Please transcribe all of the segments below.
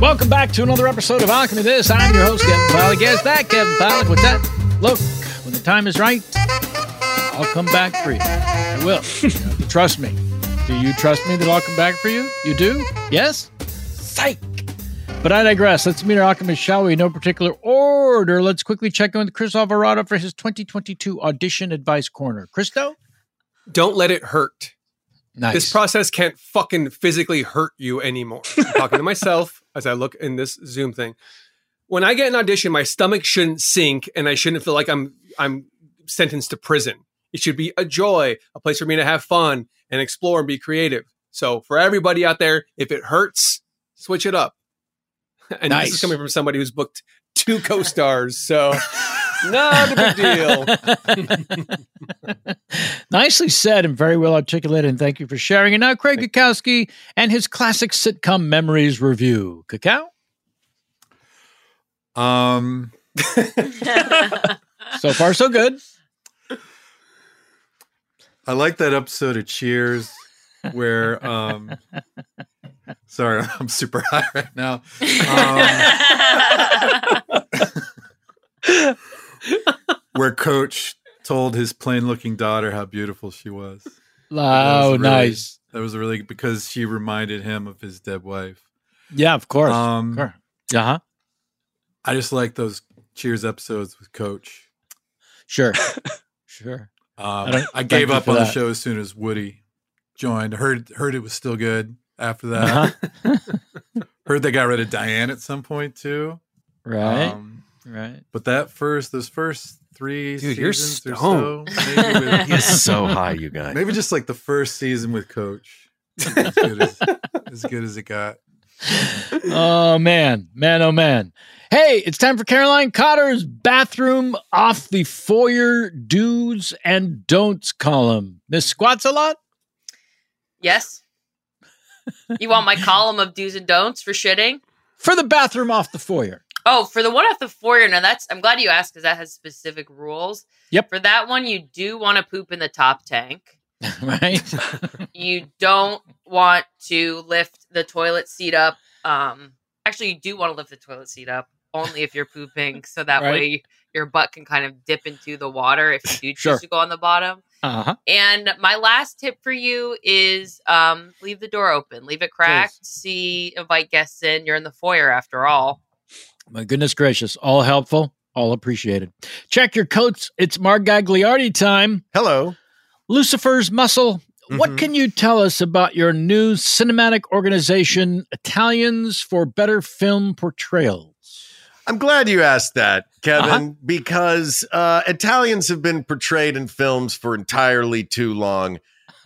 Welcome back to another episode of Alchemy This. I'm your host, Kevin Pollak. Guess that, Kevin Pollak. With that, look, when the time is right, I'll come back for you. I will. You trust me. Do you trust me that I'll come back for you? You do? Yes? Psych! But I digress. Let's meet our alchemist, shall we? No particular order. Let's quickly check in with Chris Alvarado for his 2022 audition advice corner. Christo? Don't let it hurt. Nice. This process can't fucking physically hurt you anymore. I'm talking to myself as I look in this Zoom thing. When I get an audition, my stomach shouldn't sink and I shouldn't feel like I'm I'm sentenced to prison. It should be a joy, a place for me to have fun and explore and be creative. So for everybody out there, if it hurts, switch it up. And this is coming from somebody who's booked two co-stars, so not a big deal. Nicely said and very well articulated, and thank you for sharing. And now Craig Cackowski and his classic sitcom memories review. Cacao? Um, So far, so good. I like that episode of Cheers where um sorry, I'm super high right now. Um, where coach told his plain looking daughter how beautiful she was. That Oh, was really- nice. That was really because she reminded him of his dead wife. Yeah, of course. Um, of course. Uh-huh. I just like those Cheers episodes with Coach. Sure. sure. Um, I I, gave up on the show as soon as Woody joined. Heard heard it was still good after that. Uh-huh. heard they got rid of Diane at some point too. Right. Um, Right. But that first, those first three Dude, you're seasons or so, stoned. maybe, with, He is so high, you guys. maybe just like the first season with Coach, as good as, as good as it got. oh man, man, oh man. Hey, it's time for Caroline Cotter's bathroom off the foyer do's and don'ts column. Miss Squats a lot? Yes. You want my column of do's and don'ts for shitting? For the bathroom off the foyer. Oh, for the one off the foyer, now that's I'm glad you asked because that has specific rules. Yep. For that one, you do want to poop in the top tank. right? You don't want to lift the toilet seat up. Um, actually, you do want to lift the toilet seat up only if you're pooping, so that Right. way your butt can kind of dip into the water if you do choose Sure. to go on the bottom. Uh-huh. And my last tip for you is um, leave the door open, leave it cracked. See, invite guests in. You're in the foyer after all. My goodness gracious. All helpful, all appreciated. Check your coats. It's Mary Gagliardi time. Hello. Lucifer's Muscle. What Mhm. can you tell us about your new cinematic organization, Italians for Better Film Portrayals? I'm glad you asked that, Kevin, Uh-huh. because uh, Italians have been portrayed in films for entirely too long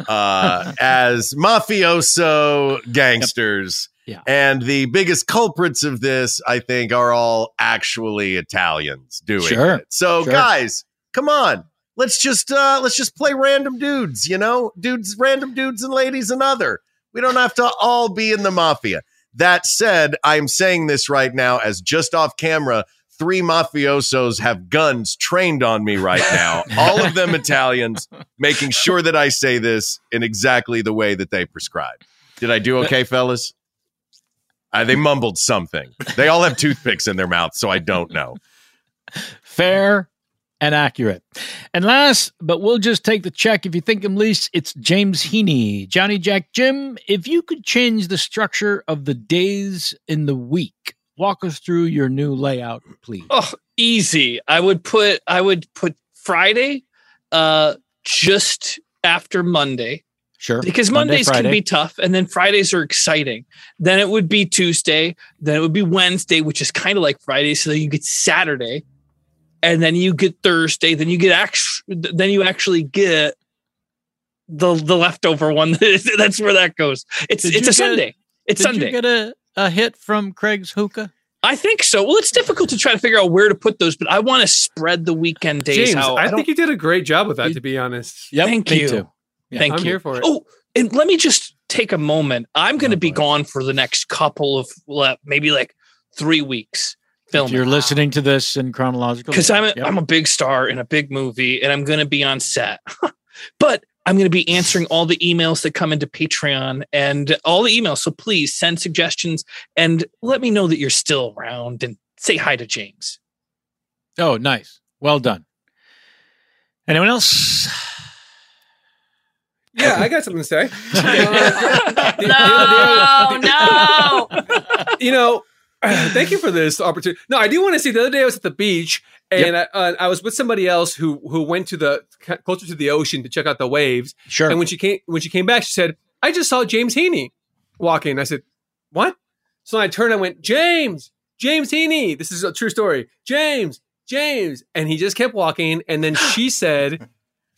uh, as mafioso gangsters. Yeah. And the biggest culprits of this, I think, are all actually Italians doing Sure. it. So, Sure. guys, come on. Let's just uh let's just play random dudes, you know? Dudes, random dudes and ladies and other. We don't have to all be in the mafia. That said, I'm saying this right now as just off camera, three mafiosos have guns trained on me right now. all of them Italians, making sure that I say this in exactly the way that they prescribe. Did I do okay, fellas? Uh, they mumbled something. They all have toothpicks in their mouths, so I don't know. Fair and accurate. And last, but we'll just take the check if you think him least, it's James Heaney. Johnny Jack Jim, if you could change the structure of the days in the week, walk us through your new layout, please. Oh, easy. I would put I would put Friday uh just after Monday Sure. because Monday, Mondays can be tough and then Fridays are exciting. Then it would be Tuesday, then it would be Wednesday, which is kind of like Friday, so then you get Saturday. And then you get Thursday, then you get actually then you actually get the the leftover one. That's where that goes. It's Did it's a get- Sunday. It's Did Sunday. you get a, a hit from Craig's hookah? I think so. Well, it's difficult to try to figure out where to put those, but I want to spread the weekend days James, out. I, don't- think you did a great job with that, to be honest. Yep, Thank me you. too. Yeah, Thank I'm you. here for it. Oh, and let me just take a moment. I'm going to Oh, be boy. gone for the next couple of le- maybe like three weeks If filming. you're listening to this in chronological because I'm a, Yep. am a big star in a big movie, and I'm going to be on set. but I'm going to be answering all the emails that come into Patreon and all the emails. So please send suggestions and let me know that you're still around and say hi to James. Oh, nice. Well done. Anyone else? Yeah, I got something to say. No, no. you know, thank you for this opportunity. No, I do want to see. The other day I was at the beach and I, uh, I was with somebody else who who went to the closer to the ocean to check out the waves. Sure. And when she came when she came back, she said, "I just saw James Heaney walking." I said, "What?" So I turned. I went, "James, James Heaney. This is a true story. James, James." And he just kept walking. And then she said,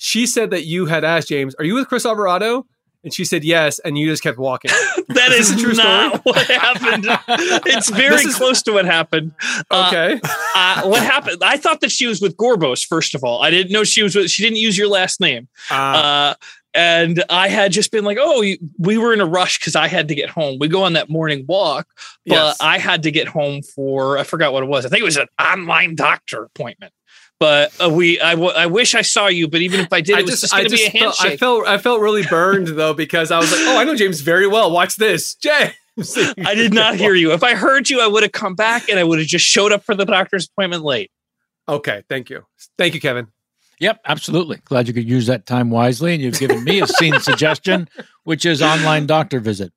"She said that you had asked James, are you with Chris Alvarado?" And she said yes, and you just kept walking. that is, is, true not what happened. It's very is- close to what happened. Uh, Okay. uh, what happened? I thought that she was with Gorbos. First of all, I didn't know she was with. She didn't use your last name. Ah. Uh, and I had just been like, "Oh, we were in a rush because I had to get home. We go on that morning walk, but Yes. I had to get home for I forgot what it was. I think it was an online doctor appointment. But uh, we, I, w- I wish I saw you, but even if I did, I it was just, just, I going to be a just felt, handshake. I felt, I felt really burned though because I was like, oh, I know James very well. Watch this, James. I did not hear you. If I heard you, I would have come back and I would have just showed up for the doctor's appointment late. Okay, thank you, thank you, Kevin. Yep, absolutely. Glad you could use that time wisely. And you've given me a scene suggestion, which is online doctor visit.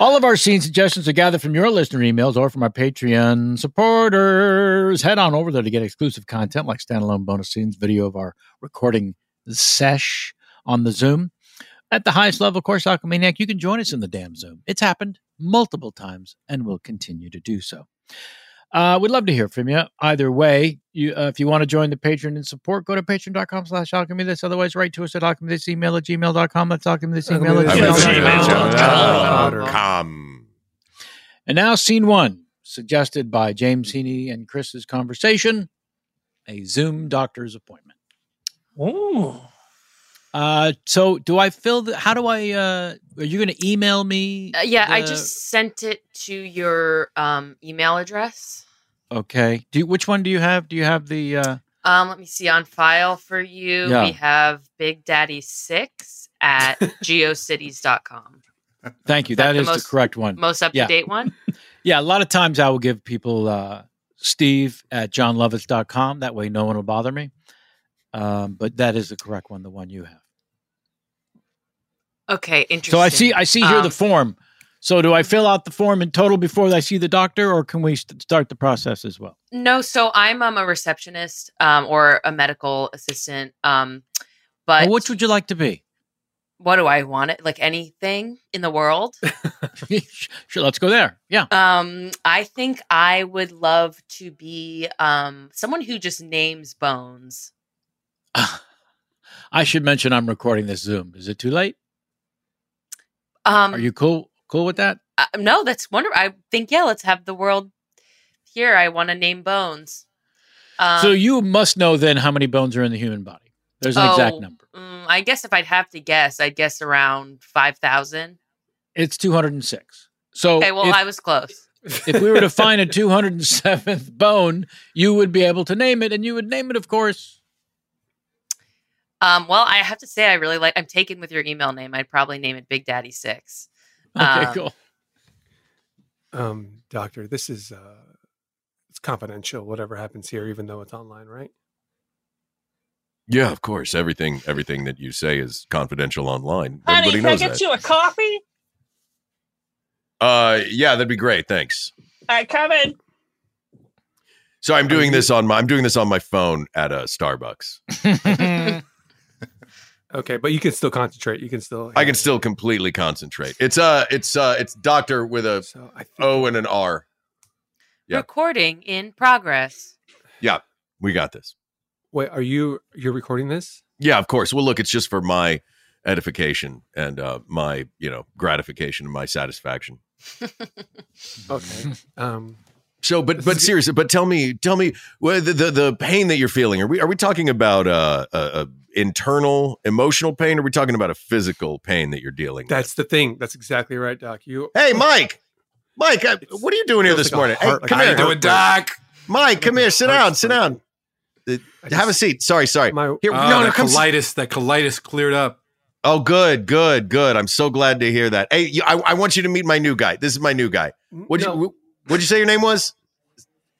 All of our scene suggestions are gathered from your listener emails or from our Patreon supporters. Head on over there to get exclusive content like standalone bonus scenes, video of our recording sesh on the Zoom. At the highest level, of course, Alchemaniac, you can join us in the damn Zoom. It's happened multiple times and will continue to do so. Uh, we'd love to hear from you. Either way, you uh, if you want to join the Patreon and support, go to patreon.com slash alchemy this. Otherwise, write to us at alchemy this email at gmail.com. That's alchemy this email at gmail.com. And now, scene one, suggested by James Heaney and Chris's conversation a Zoom doctor's appointment. Oh. Uh, so do I fill the, how do I, uh, are you going to email me? Uh, yeah, I just sent it to your um, email address. Okay. Do you, which one do you have? Do you have the, uh, Um, let me see on file for you. Yeah. We have Big Daddy Six at geocities.com. thank you. that That the is most- the correct one. Most up to Yeah. date one. Yeah, a lot of times I will give people uh, Steve at jonlovitz.com. That way no one will bother me. Um, but that is the correct one, the one you have. Okay, interesting. So I see I see here the Um, form. So do I fill out the form in total before I see the doctor or can we st- start the process as well? No, so I'm um, a receptionist um, or a medical assistant. Um, but Well, which would you like to be? what do I want? It like anything in the world. sure, let's go there. Yeah. Um, I think I would love to be um someone who just names bones. I should mention I'm recording this Zoom. Is it too late? Um, Are you cool cool with that? uh, no, that's wonderful. I think yeah, let's have the world here. I want to name bones. Um, so you must know then how many bones are in the human body. There's an exact oh, number. mm, I guess if I'd have to guess, I'd guess around five thousand. It's 206. So Okay, well, if- I was close. if we were to find a 207th bone, you would be able to name it, and you would name it, of course. Um, well, I have to say, I really like. I'm taken with your email name. I'd probably name it Big Daddy Six. Okay, Um, cool. Um, doctor, this is uh, it's confidential. Whatever happens here, even though it's online, right? Yeah, of course. Everything everything that you say is confidential online. Honey, Everybody can I get that. you a coffee? Uh yeah, that'd be great. Thanks. I come in. So I'm doing this on my I'm doing this on my phone at a Starbucks. Okay, but you can still concentrate. You can still. I can still completely concentrate. It's uh it's uh it's doctor with a a O and an R. Yeah. Recording in progress. Yeah, we got this. Wait, are you you're recording this? Yeah, of course. Well, look, it's just for my edification and uh my, you know, gratification and my satisfaction. Okay. Um, So, but but seriously, but tell me, tell me, well, the, the the pain that you're feeling. Are we are we talking about uh, a, a internal emotional pain? Or are we talking about a physical pain that you're dealing? with? that's the thing. That's exactly right, Doc. You. Hey, Mike. Mike, uh, what are you doing here this like morning? Hey, heart- like come here. heartbreak. Doc? Mike, come here. Sit down. Sit down. Uh, Have a seat. Sorry, sorry. My, Here, Oh, no, no, come. colitis, that colitis cleared up. Oh, good, good, good. I'm so glad to hear that. Hey, you, I, I want you to meet my new guy. This is my new guy. What'd you What'd you say your name was?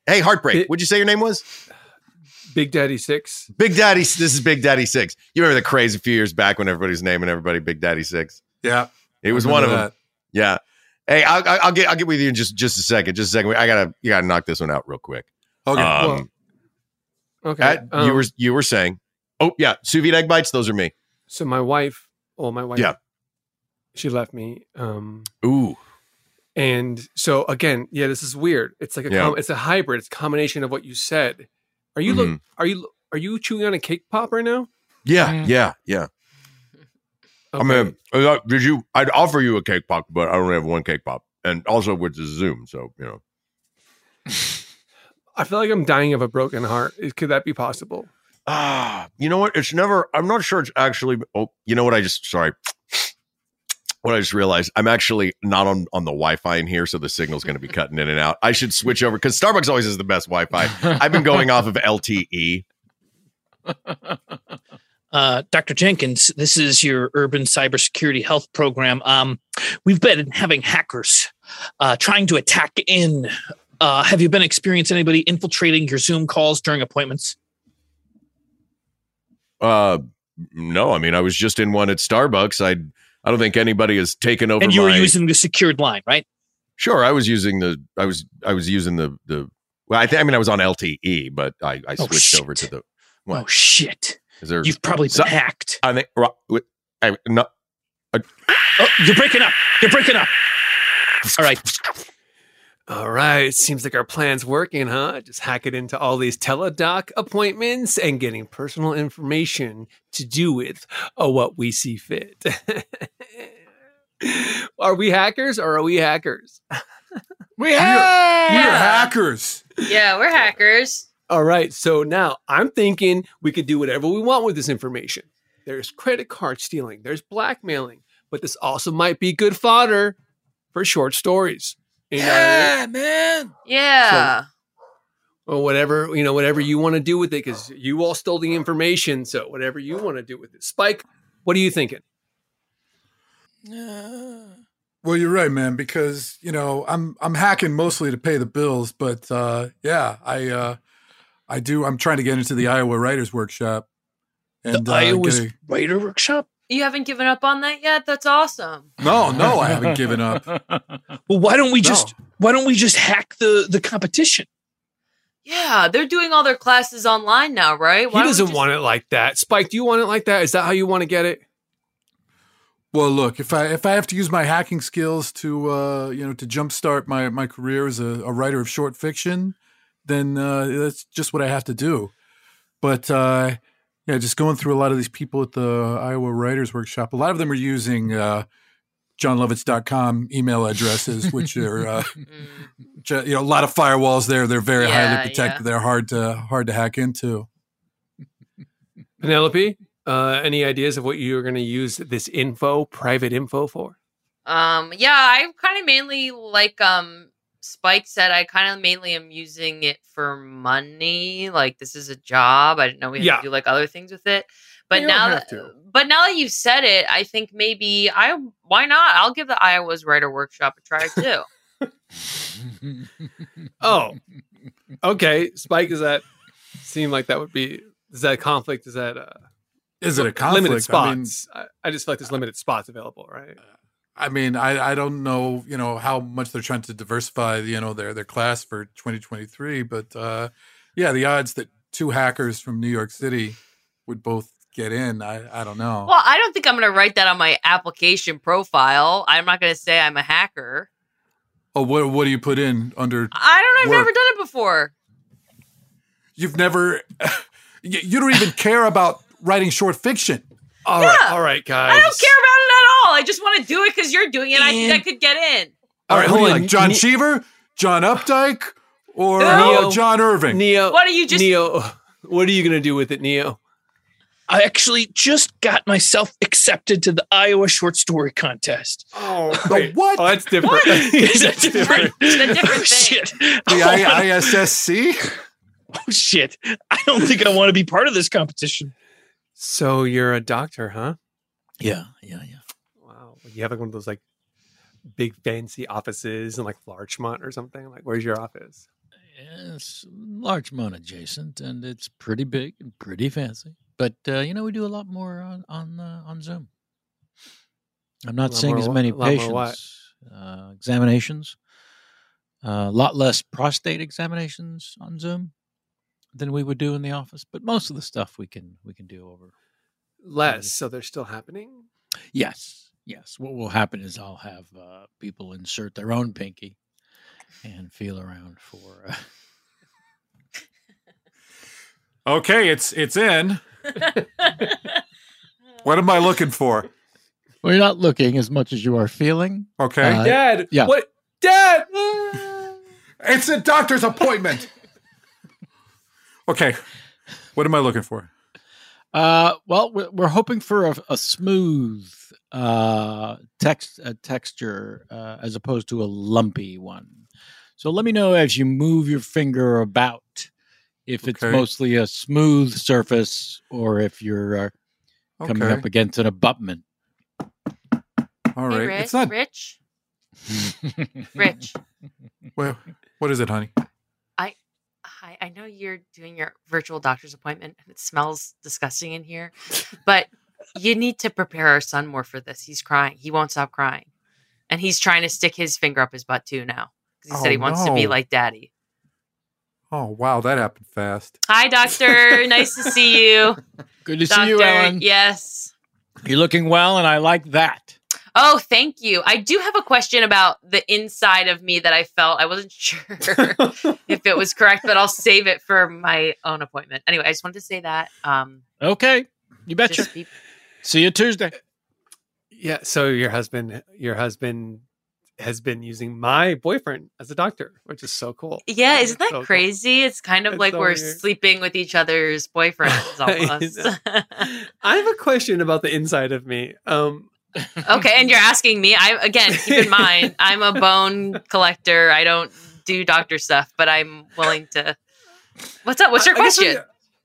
Hey, Heartbreak. What'd you say your name was? Big Daddy Six. Big Daddy. This is Big Daddy Six. You remember the craze a few years back when everybody's naming everybody Big Daddy Six? Yeah, It was one of remember them. Yeah. Hey, I'll, I'll I'll get I'll get with you in just just a second. Just a second. I gotta you gotta knock this one out real quick. Okay. Um, Okay. Pat, you um, were you were saying. Oh yeah, sous vide egg bites. Those are me. So my wife, well, my wife, Yeah. she left me. Um, Ooh. And so again, yeah, this is weird. It's like a Yeah. com- it's a hybrid. It's a combination of what you said. Are you look? Mhm. Are you are you chewing on a cake pop right now? Yeah, yeah, yeah. I mean, uh, did you? I'd offer you a cake pop, but I only have one cake pop, and also with the Zoom, so you know. I feel like I'm dying of a broken heart. Could that be possible? Ah, you know what? It's never. I'm not sure it's actually. Oh, you know what? I just sorry. What I just realized, I'm actually not on on the Wi-Fi in here, so the signal's going to be cutting in and out. I should switch over because Starbucks always has the best Wi-Fi. I've been going off of. LTE. Uh, Dr. Jenkins, this is your urban cybersecurity health program. Um, we've been having hackers uh, trying to attack in. Uh, have you been experiencing anybody infiltrating your Zoom calls during appointments? Uh, no, I mean I was just in one at Starbucks. I I don't think anybody has taken over. and you were my- using the secured line, right? Sure, I was using the I was I was using the the well I think I mean I was on LTE, but I I Oh, switched over to the Oh shit! is there You've probably been So- hacked. I think I, no Oh, you're breaking up. You're breaking up. All right. All right. Seems like our plan's working, huh? Just hack it into all these teledoc appointments and getting personal information to do with uh, what we see fit. are we hackers or are we hackers? We We're hackers. Yeah, we're hackers. All right. So now I'm thinking we could do whatever we want with this information. There's credit card stealing, there's blackmailing, but this also might be good fodder for short stories. You know what I mean? man. Yeah. or whatever you know whatever you want to do with it because you all stole the information so whatever you want to do with it spike what are you thinking Well, you're right, man. Because you know, I'm I'm hacking mostly to pay the bills, but uh, yeah, I uh, I do. I'm trying to get into the Iowa Writers Workshop, and the uh, Iowa's get writer workshop. You haven't given up on that yet? That's awesome. no, no, I haven't given up. Well, why don't we just why don't we just hack the the competition? Yeah, they're doing all their classes online now, right? he doesn't want it like that spike do you want it like that is that how you want to get it Well, look, if I if I have to use my hacking skills to uh, you know to jumpstart my my career as a, a writer of short fiction, then uh, that's just what I have to do. But uh, yeah, just going through a lot of these people at the Iowa Writers Workshop, a lot of them are using uh, jonlovitz.com email addresses, which are uh, you know a lot of firewalls there. They're very Mm. Yeah, highly protected. yeah. They're hard to hard to hack into. penelope uh, any ideas of what you're going to use this info private info for Um, yeah, I kind of mainly like um Spike said I kind of mainly am using it for money. Like this is a job. I didn't know we had Yeah. to do like other things with it. But You don't now have that to. but now that you've said it, I think maybe I why not? I'll give the Iowa's writer workshop a try too. oh okay spike does that seem like that would be is that a conflict is that uh Is it a limited conflict? I mean- spots I, I just feel like there's limited spots available right I mean, I, I don't know, you know, how much they're trying to diversify, you know, their their class for 2023, but uh, yeah, the odds that two hackers from New York City would both get in, I, I don't know. well, I don't think I'm gonna write that on my application profile. I'm not gonna say I'm a hacker. oh, what what do you put in under? I don't know. I've Work. never done it before. You've never, you, you don't even care about writing short fiction. All right, all right, guys. I don't care about it at all. I just want to do it because you're doing it. and I think I could get in. All right, right, who do you hold on. like, John Ne- Cheever, John Updike, or Who? uh, John Irving? Neo, What are you just- Neo? What are you gonna do with it, Neo? I actually just got myself accepted to the Iowa short story contest. Oh, The what? Oh, that's different. Is that That's different? It's a different Oh, thing. shit. The I- ISSC? oh shit! I don't think I want to be part of this competition. So you're a doctor, huh? Yeah, yeah, yeah. Wow. You have like one of those like big fancy offices in like Larchmont or something. Like, where's your office? It's Larchmont adjacent, and it's pretty big and pretty fancy. But uh, you know, we do a lot more on on uh, on Zoom. I'm not seeing more as many lot more what? patients, uh, examinations, a lot less prostate examinations on Zoom than we would do in the office. But most of the stuff we can we can do over. Less. So they're still happening. Yes, yes. What will happen is I'll have uh, people insert their own pinky and feel around for. Uh, Okay, it's it's in. What am I looking for? well, you're not looking as much as you are feeling. Okay. Uh, Dad. yeah. What? Dad. It's a doctor's appointment. okay. What am I looking for? Uh, well, we're, we're hoping for a, a smooth uh, text uh, texture uh, as opposed to a lumpy one. So let me know as you move your finger about if it's Okay. mostly a smooth surface or if you're uh, coming Okay. up against an abutment. All right, Hey. Rich, it's not. Rich. Rich. Well, what is it, honey? Hi, I know you're doing your virtual doctor's appointment and it smells disgusting in here, but you need to prepare our son more for this. He's crying. He won't stop crying. And he's trying to stick his finger up his butt too now because he said Oh, he wants to be like daddy. Oh, wow, that happened fast. Hi, doctor. nice to see you. Good to doctor, see you, Ellen. Yes. You're looking well, and I like that. Oh, thank you. I do have a question about the inside of me that I felt. I wasn't sure if it was correct, but I'll save it for my own appointment. Anyway, I just wanted to say that. Um, Okay. You betcha. be- See you Tuesday. Yeah. So your husband, your husband has been using my boyfriend as a doctor, which is so cool. yeah, isn't that so cool. crazy? It's kind of It's like so we're weird. sleeping with each other's boyfriends almost. I have a question about the inside of me. Um, okay, and you're asking me. I again keep in mind I'm a bone collector. I don't do doctor stuff, but I'm willing to. What's up? What's your I question?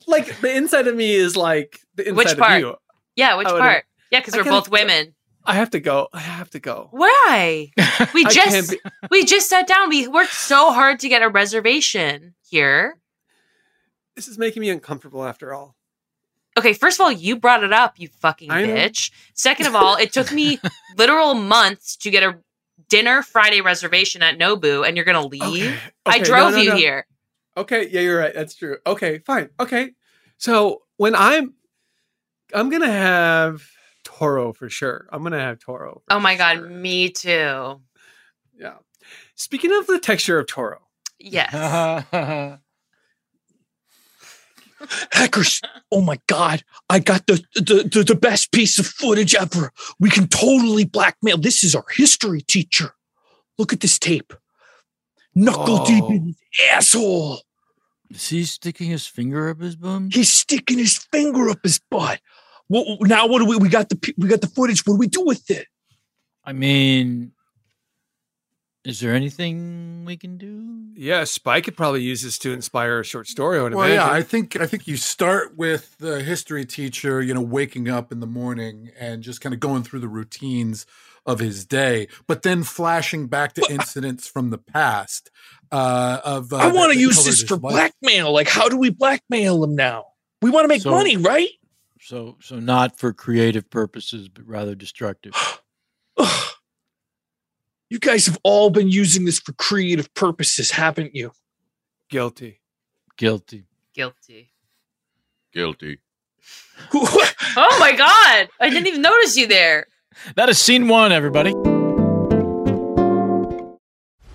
like, like the inside of me is like the inside Which of part? you. Yeah, which I part? Yeah, because we're both women. I have to go. I have to go. Why? We just be- we just sat down. We worked so hard to get a reservation here. This is making me uncomfortable after all. Okay, first of all, you brought it up, you fucking I know. bitch. Second of all, it took me literal months to get a dinner Friday reservation at Nobu, and you're gonna leave. I Okay, no, drove no, you no. here. Okay, yeah, you're right. That's true. Okay, fine. Okay. So when I'm I'm gonna have Toro for sure. I'm gonna have Toro. Oh my god, me too. Yeah. Speaking of the texture of Toro, Yes. Hackers! Oh my god! I got the, the the the best piece of footage ever. We can totally blackmail. This is our history teacher. Look at this tape. Knuckle deep in his asshole. Is he sticking his finger up his bum? He's sticking his finger up his butt. Well, now what do we? We got the we got the footage. What do we do with it? I mean, is there anything we can do? yeah, Spike could probably use this to inspire a short story. I would Well, imagine. yeah, I think I think you start with the history teacher, you know, waking up in the morning and just kind of going through the routines of his day, but then flashing back to incidents from the past. Uh, of uh, I want to use this for blackmail. Like, how do we blackmail him now? We want to make So- money, right? So, so not for creative purposes, but rather destructive. Ugh. You guys have all been using this for creative purposes, haven't you? Guilty. Guilty. Guilty. Guilty. Oh my god! I didn't even notice you there. That is scene one, everybody.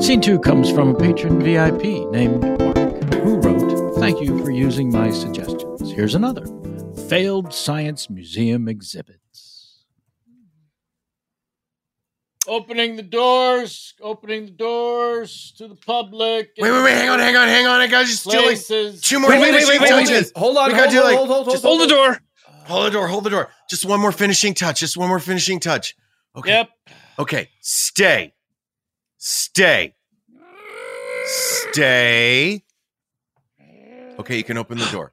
Scene two comes from a patron VIP named Mark, who wrote, Thank you for using my suggestions. Here's another Failed Science Museum exhibits. Opening the doors, opening the doors to the public. Wait, wait, wait, hang on, hang on, hang on. I gotta just do like two more Wait, wait, wait, finishing wait, wait, wait. Hold on, We gotta hold, do like hold, hold, hold, just hold hold the door. Hold the door, hold the door. Just one more finishing touch. Just one more finishing touch. Okay. Yep. Okay. Stay. Stay. Stay. Okay, you can open the door.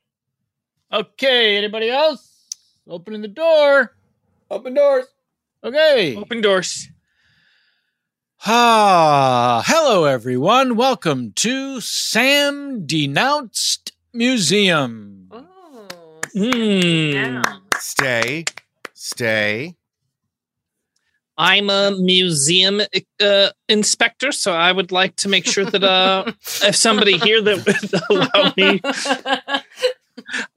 Okay, anybody else? Opening the door. Open doors. Okay. Open doors. Ah, hello everyone. Welcome to Sam Denounced Museum. Hmm. Stay. Stay. I'm a museum uh, inspector, so I would like to make sure that uh, if somebody here that would allow me,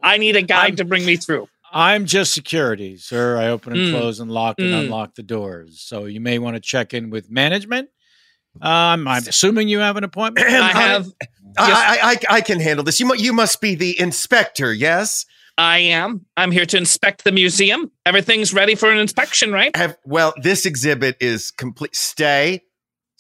I need a guide to bring me through. I'm just security, sir. I open and Mm. close and lock and Mm. unlock the doors. So you may want to check in with management. Um, I'm assuming you have an appointment. I have. I, I, I, I can handle this. You, mu- you must be the inspector, yes? I am. I'm here to inspect the museum. Everything's ready for an inspection, right? Have, well, this exhibit is complete. Stay.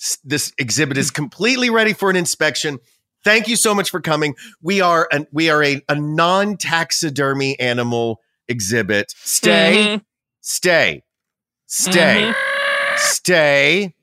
S- This exhibit is completely ready for an inspection. Thank you so much for coming. We are an, we are a, a non taxidermy animal exhibit. Stay, Mhm. stay, stay, stay.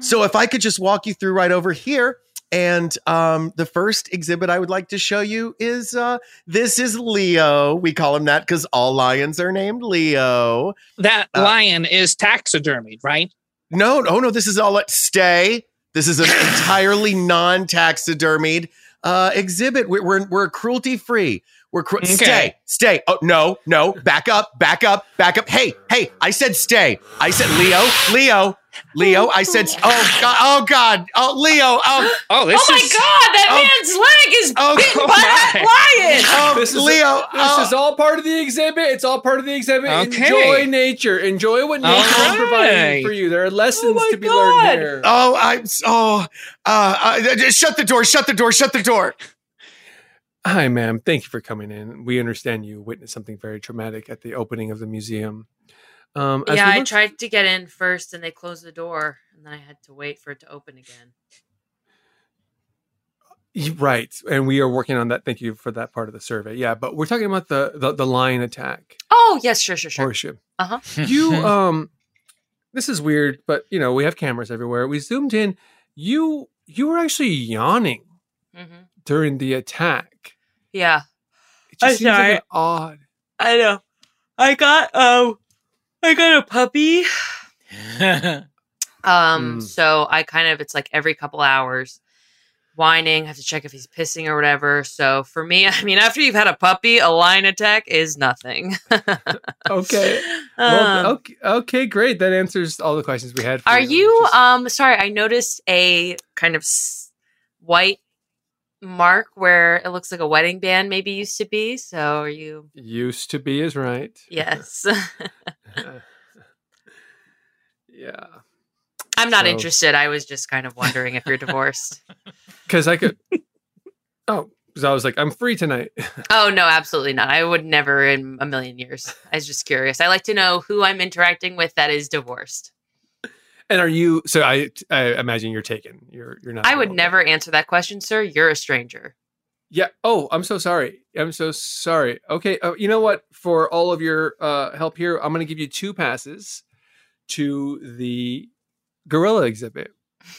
So if I could just walk you through right over here. And um, the first exhibit I would like to show you is uh, this is Leo. We call him that because all lions are named Leo. That Uh, lion is taxidermied, right? No, no, no. This is all at stay. This is an entirely non-taxidermied uh, exhibit. We're we're, we're cruelty free. We're cru- Okay. stay, stay. Oh no, no. Back up, back up, back up. Hey, hey. I said stay. I said Leo, Leo, Leo. I said. Oh God. Oh God. Oh Leo. Oh. Oh, oh my god, that oh, man's leg is oh, bitten oh by that lion. Oh, This is Leo. This oh. is all part of the exhibit. It's all part of the exhibit. Okay. Enjoy nature. Enjoy what nature is providing for you. There are lessons my to be God. learned here. Oh, I'm. Oh. Uh, uh, just shut the door. Shut the door. Shut the door. Hi, ma'am. Thank you for coming in. We understand you witnessed something very traumatic at the opening of the museum. Um, as yeah, I look- tried to get in first and they closed the door and then I had to wait for it to open again. Right, and we are working on that. Thank you for that part of the survey. Yeah, but we're talking about the the, the lion attack. Oh, yes, sure, sure, sure. Horseshoe. Uh-huh. You um, this is weird, but you know we have cameras everywhere. We zoomed in. You you were actually yawning Mhm. during the attack. Yeah. It just I'm seems like sorry. an odd. I know. I got um I got a puppy. Um Mm. so I kind of it's like every couple hours whining, have to check if he's pissing or whatever. So for me, I mean after you've had a puppy, a lion attack is nothing. Okay. Well, Um, okay, okay, great. That answers all the questions we had. For Are you. you um sorry, I noticed a kind of s- white mark where it looks like a wedding band maybe used to be. So are you Used to be is right. Yes. yeah. I'm not So- interested. I was just kind of wondering if you're divorced. Because I could. Oh, because I was like, I'm free tonight. Oh no, absolutely not. I would never in a million years. I was just curious. I like to know who I'm interacting with that is divorced. And are you? So I, I imagine you're taken. You're, you're not. I would never answer that question, sir. You're a stranger. Yeah. Oh, I'm so sorry. I'm so sorry. Okay. Uh, you know what? For all of your uh, help here, I'm going to give you two passes to the gorilla exhibit.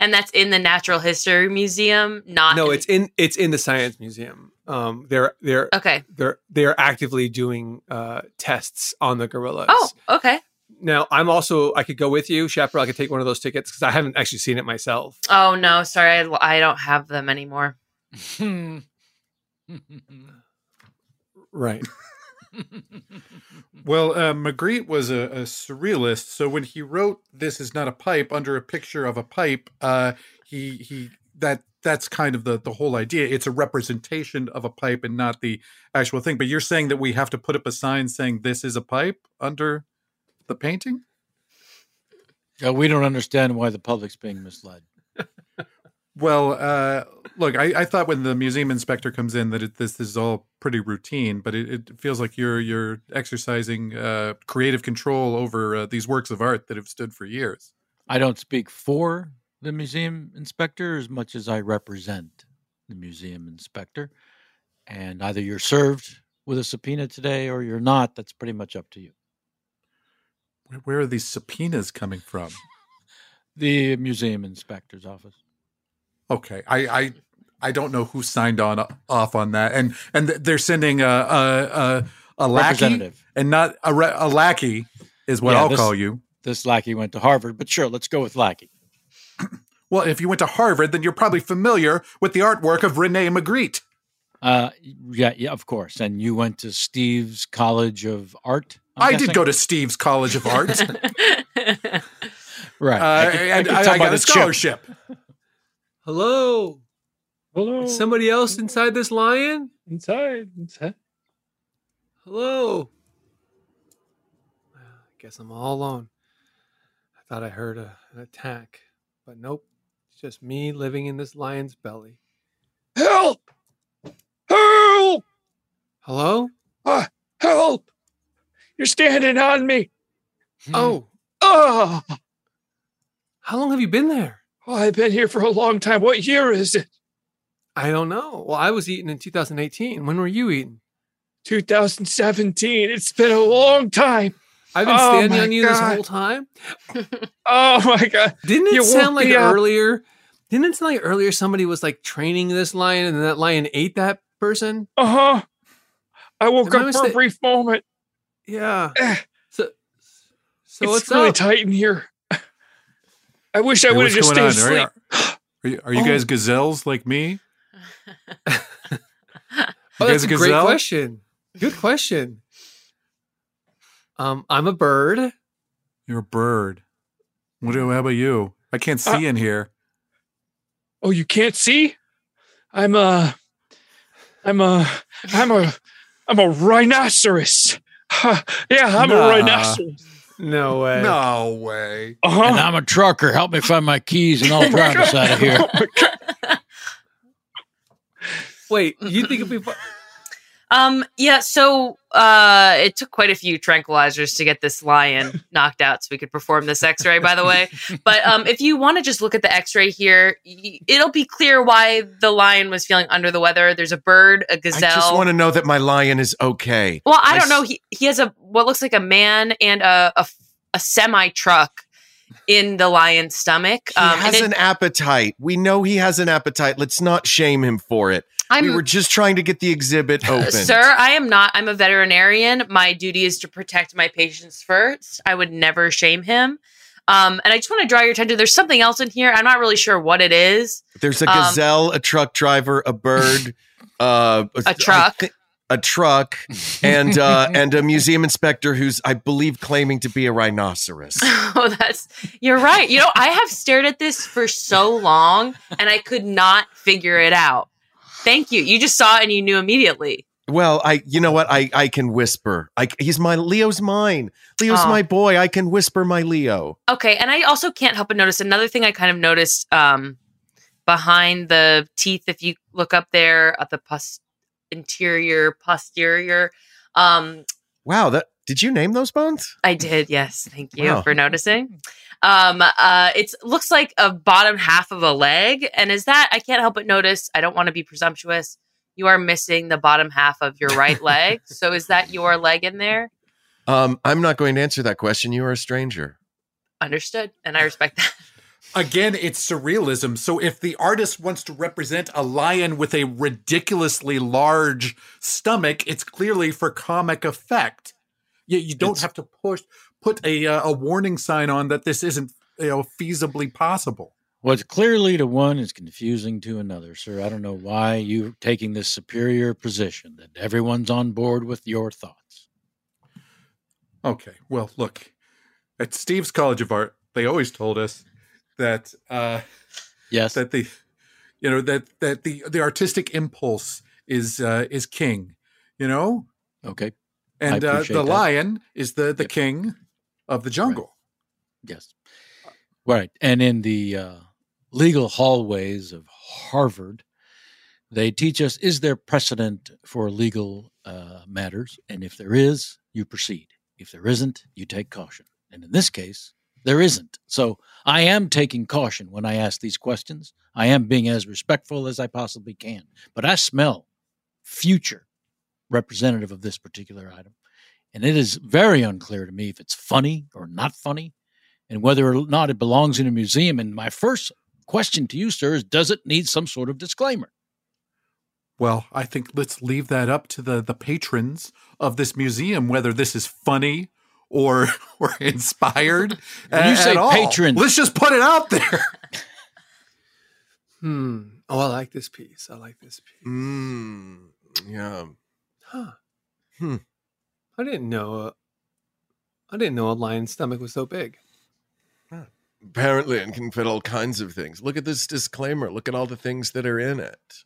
And that's in the Natural History Museum, not no, in- it's in it's in the science museum. Um, they're they're Okay. They're they're actively doing uh tests on the gorillas. Oh, okay. Now I'm also I could go with you, chaperone. I could take one of those tickets because I haven't actually seen it myself. Oh no, sorry, I, I don't have them anymore. Right. Well, uh, Magritte was a, a surrealist, so when he wrote "This is not a pipe" under a picture of a pipe, uh, he he that that's kind of the the whole idea. It's a representation of a pipe and not the actual thing. But you're saying that we have to put up a sign saying "This is a pipe" under the painting? Yeah, we don't understand why the public's being misled. Well, uh, look, I, I thought when the museum inspector comes in that it, this is all pretty routine, but it, it feels like you're you're exercising uh, creative control over uh, these works of art that have stood for years. I don't speak for the museum inspector as much as I represent the museum inspector. And either you're served with a subpoena today or you're not. That's pretty much up to you. Where, where are these subpoenas coming from? The museum inspector's office. Okay, I I, I don't know who signed on off on that, and and they're sending a a a, a lackey and not a, re, a lackey is what Yeah, I'll this- call you. This lackey went to Harvard, but sure, let's go with lackey. Well, if you went to Harvard, then you're probably familiar with the artwork of Rene Magritte. Uh, yeah, yeah, of course. And you went to Steve's College of Art. I did go to Steve's College of Art. Right. Uh, I could- and could I, I got the a chip. scholarship. Hello. Hello. Is somebody else inside this lion? Inside. Inside. Hello. I guess I'm all alone. I thought I heard a, an attack, but nope. It's just me living in this lion's belly. Help! Help! Hello? Ah, help! You're standing on me. Oh, Oh, how long have you been there? oh, I've been here for a long time. What year is it? I don't know. Well, I was eating in 2018. When were you eating? 2017. It's been a long time. I've been Oh standing on you this whole time. Oh my god! Didn't it You sound like me up. earlier? Didn't it sound like earlier somebody was like training this lion and then that lion ate that person? Uh huh. I woke Am I up for a brief moment. Yeah. Eh, So, so it's what's really up? tight in here. I wish I Hey, would have just stayed on? Are asleep. you, are you, are you Oh. guys gazelles like me? Oh, that's guys a great question. Good question. Um, I'm a bird. You're a bird. What do, how about you? I can't see Uh, in here. Oh, you can't see? I'm a, I'm a, I'm a, I'm a rhinoceros. Huh, yeah, I'm Nah. a rhinoceros. No way. No way. Uh-huh. And I'm a trucker. Help me find my keys and I'll drive us out of here. Oh. Wait, you think it'd be fun? Um, yeah, so uh it took quite a few tranquilizers to get this lion knocked out so we could perform this x-ray, by the way. But um if you want to just look at the x-ray here, y- it'll be clear why the lion was feeling under the weather. There's a bird, a gazelle. I just want to know that my lion is okay. well, I My don't know. He he has a what looks like a man and a a, a semi truck in the lion's stomach. He and has it- an appetite. We know he has an appetite. Let's not shame him for it. We I'm- were just trying to get the exhibit open. Sir, I am not. I'm a veterinarian. My duty is to protect my patients first. I would never shame him. Um, and I just want to draw your attention. There's something else in here. I'm not really sure what it is. There's a Um, gazelle, a truck driver, a bird, uh, A truck. A truck, and uh, and a museum inspector who's, I believe, claiming to be a rhinoceros. oh, that's you're right. You know, I have stared at this for so long and I could not figure it out. Thank you. You just saw it and you knew immediately. Well, I you know what? I I can whisper. I he's my Leo's mine. Leo's my boy. I can whisper my Leo. Okay, and I also can't help but notice another thing I kind of noticed um behind the teeth if you look up there at the pos- interior posterior um Wow, that did you name those bones? I did, yes. Thank you Wow. for noticing. Um uh it looks like a bottom half of a leg and is that I can't help but notice I don't want to be presumptuous. You are missing the bottom half of your right leg. So is that your leg in there? Um, I'm not going to answer that question. You are a stranger. Understood. And I respect that. Again, it's surrealism. So if the artist wants to represent a lion with a ridiculously large stomach, it's clearly for comic effect. You, you don't have to push put a uh, a warning sign on that this isn't you know feasibly possible. What's clearly to one is confusing to another, sir. I don't know why you're taking this superior position that everyone's on board with your thoughts. Okay. Well, look, at Steve's College of Art, they always told us that uh yes, that the you know that that the the artistic impulse is uh is king, you know? Okay. And uh, the that. lion is the the king of the jungle. Yes. Right. And in the uh, legal hallways of Harvard, they teach us is there precedent for legal uh, matters? And if there is, you proceed. If there isn't, you take caution. And in this case, there isn't. So I am taking caution when I ask these questions. I am being as respectful as I possibly can. But I smell future representative of this particular item. And it is very unclear to me if it's funny or not funny and whether or not it belongs in a museum. And my first question to you, sir, is does it need some sort of disclaimer? Well, I think let's leave that up to the the patrons of this museum whether this is funny or or inspired. When you a- say at all. patrons- let's just put it out there. Hmm. Oh, I like this piece. I like this piece. Mm, yeah. Huh. Hmm. I didn't know. Uh, I didn't know a lion's stomach was so big. Apparently, it can fit all kinds of things. Look at this disclaimer. Look at all the things that are in it.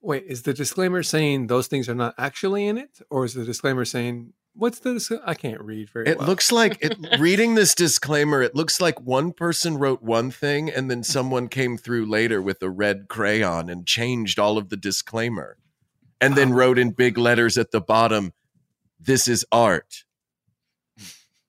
Wait, is the disclaimer saying those things are not actually in it, or is the disclaimer saying what's the? dis- I can't read very well. It well. looks like it, reading this disclaimer. It looks like one person wrote one thing, and then someone came through later with a red crayon and changed all of the disclaimer, and then wrote in big letters at the bottom, "This is art."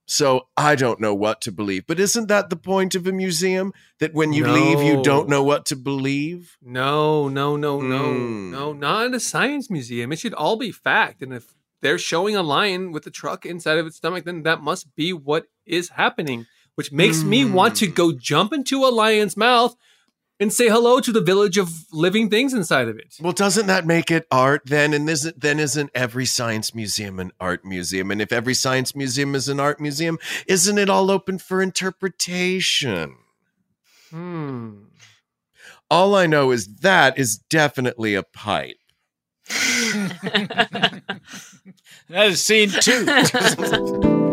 So I don't know what to believe, but isn't that the point of a museum? That when you leave, you don't know what to believe. No, no, no, no, Hmm. no, not in a science museum. It should all be fact. And if they're showing a lion with a truck inside of its stomach, then that must be what is happening, which makes me want to go jump into a lion's mouth and say hello to the village of living things inside of it. Well, doesn't that make it art then? And isn't then isn't every science museum an art museum? And if every science museum is an art museum, isn't it all open for interpretation? Hmm. All I know is that is definitely a pipe. That is scene two.